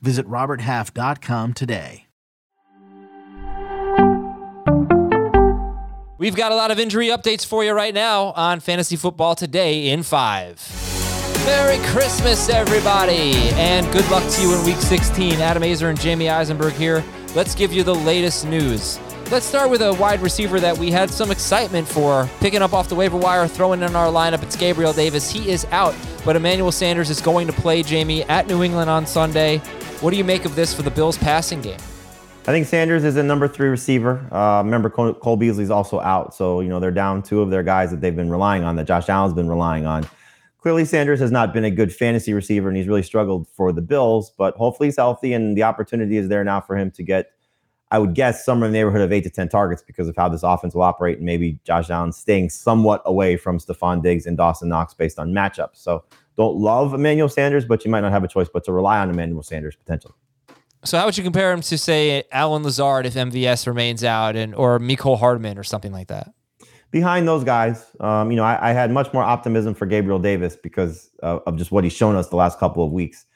Visit RobertHalf.com today. We've got a lot of injury updates for you right now on Fantasy Football Today in 5. Merry Christmas, everybody, and good luck to you in Week 16. Adam Aizer and Jamie Eisenberg here. Let's give you the latest news. Let's start with a wide receiver that we had some excitement for picking up off the waiver wire, throwing in our lineup. It's Gabriel Davis. He is out, but Emmanuel Sanders is going to play Jamie at New England on Sunday. What do you make of this for the Bills passing game? I think Sanders is a number three receiver. Uh, remember, Cole, Cole Beasley's also out, so you know they're down two of their guys that they've been relying on, that Josh Allen's been relying on. Clearly, Sanders has not been a good fantasy receiver, and he's really struggled for the Bills. But hopefully, he's healthy, and the opportunity is there now for him to get, I would guess, somewhere in the neighborhood of eight to ten targets because of how this offense will operate, and maybe Josh Allen staying somewhat away from Stefon Diggs and Dawson Knox based on matchups. So, don't love Emmanuel Sanders, but you might not have a choice but to rely on Emmanuel Sanders potentially. So, how would you compare him to, say, Allen Lazard if MVS remains out, and or Mecole Hardman or something like that? behind those guys, um, you know, I, I, had much more optimism for Gabriel Davis because uh, of just what he's shown us the last couple of weeks.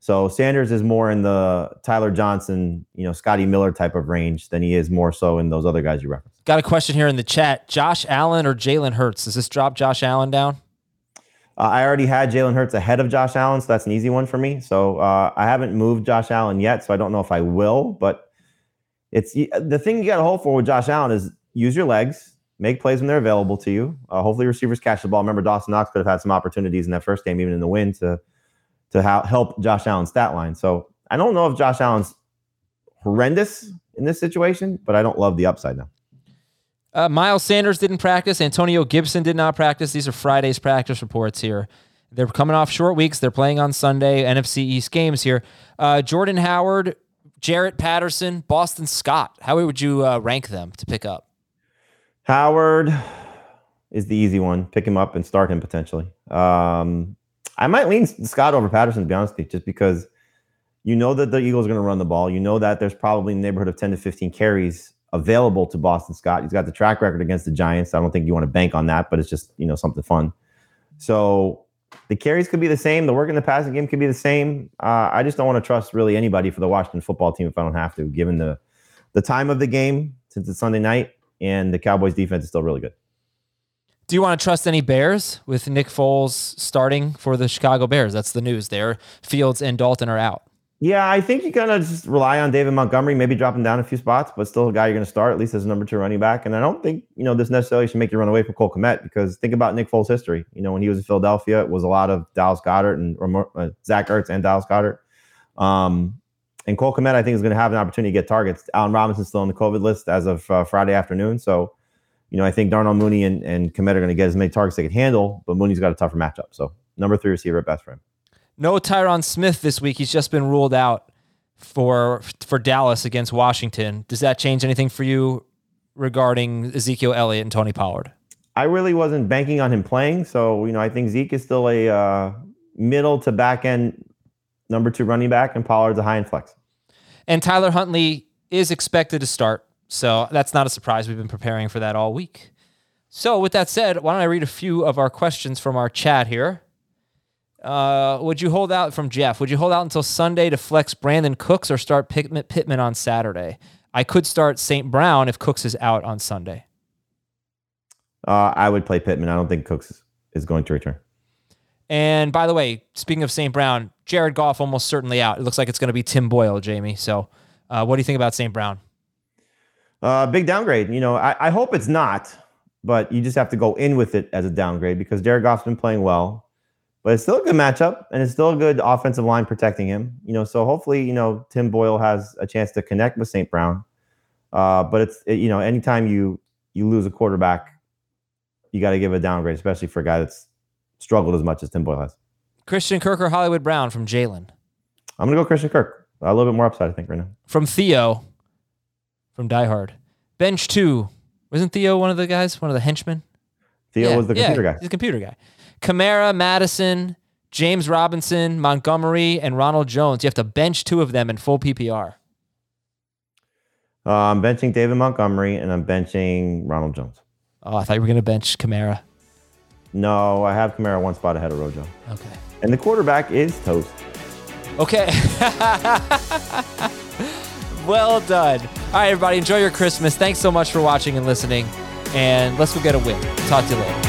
So Sanders is more in the Tyler Johnson, you know, Scotty Miller type of range than he is more so in those other guys you referenced. Got a question here in the chat: Josh Allen or Jalen Hurts? Does this drop Josh Allen down? Uh, I already had Jalen Hurts ahead of Josh Allen, so that's an easy one for me. So uh, I haven't moved Josh Allen yet, so I don't know if I will. But it's the thing you got to hope for with Josh Allen is use your legs make plays when they're available to you. Uh, hopefully, receivers catch the ball. Remember, Dawson Knox could have had some opportunities in that first game, even in the win, to to ha- help Josh Allen's stat line. So I don't know if Josh Allen's horrendous in this situation, but I don't love the upside now. Uh, Miles Sanders didn't practice. Antonio Gibson did not practice. These are Friday's practice reports here. They're coming off short weeks. They're playing on Sunday, NFC East games here. Uh, Jordan Howard, Jaret Patterson, Boston Scott. How would you uh, rank them to pick up? Howard is the easy one. Pick him up and start him potentially. Um, I might lean Scott over Patterson to be honest with you, just because you know that the Eagles are going to run the ball. You know that there's probably in the neighborhood of 10 to 15 carries available to Boston Scott. He's got the track record against the Giants. I don't think you want to bank on that, but it's just, you know, something fun. So the carries could be the same. The work in the passing game could be the same. Uh, I just don't want to trust really anybody for the Washington football team if I don't have to, given the the time of the game since it's Sunday night and the Cowboys defense is still really good. Do you want to trust any Bears with Nick Foles starting for the Chicago Bears? That's the news there. Fields and Dalton are out. Yeah, I think you kind of just rely on David Montgomery, maybe dropping down a few spots, but still a guy you're going to start at least as a number two running back. And I don't think you know this necessarily should make you run away from Cole Kmet because think about Nick Foles' history. You know, when he was in Philadelphia, it was a lot of Dallas Goedert and uh, Zach Ertz and Dallas Goedert. Um, and Cole Kmet, I think, is going to have an opportunity to get targets. Allen Robinson's still on the COVID list as of uh, Friday afternoon. So, you know, I think Darnell Mooney and, and Kmet are going to get as many targets they can handle, but Mooney's got a tougher matchup. So, number three receiver at best for him. No Tyron Smith this week. He's just been ruled out for for Dallas against Washington. Does that change anything for you regarding Ezekiel Elliott and Tony Pollard? I really wasn't banking on him playing. So, you know, I think Zeke is still a uh, middle to back end number two running back, and Pollard's a high end flex. And Tyler Huntley is expected to start. So that's not a surprise. We've been preparing for that all week. So, with that said, why don't I read a few of our questions from our chat here? Uh, would you hold out from Jeff? Would you hold out until Sunday to flex Brandin Cooks or start Pittman, Pittman on Saturday? I could start St. Brown if Cooks is out on Sunday. Uh, I would play Pittman. I don't think Cooks is going to return. And by the way, speaking of St. Brown, Jared Goff almost certainly out. It looks like it's going to be Tim Boyle, Jamie. So, uh, what do you think about St. Brown? Uh, big downgrade. You know, I, I, hope it's not, but you just have to go in with it as a downgrade because Jared Goff's been playing well. But it's still a good matchup, and it's still a good offensive line protecting him. You know, so hopefully, you know, Tim Boyle has a chance to connect with St. Brown. Uh, but it's it, you know, anytime you you lose a quarterback, you got to give a downgrade, especially for a guy that's struggled as much as Tim Boyle has. Christian Kirk or Hollywood Brown from Jalen? I'm gonna go Christian Kirk. A little bit more upside, I think, right now. From Theo, from Die Hard. Bench two. Wasn't Theo one of the guys, one of the henchmen? Theo Yeah, was the yeah, computer guy. He's a computer guy. Kamara, Madison, James Robinson, Montgomery, and Ronald Jones. You have to bench two of them in full PPR. Uh, I'm benching David Montgomery and I'm benching Ronald Jones. Oh, I thought you were going to bench Kamara. No, I have Kamara one spot ahead of Rojo. Okay. And the quarterback is toast. Okay. well done. All right, everybody, enjoy your Christmas. Thanks so much for watching and listening. And let's go get a win. Talk to you later.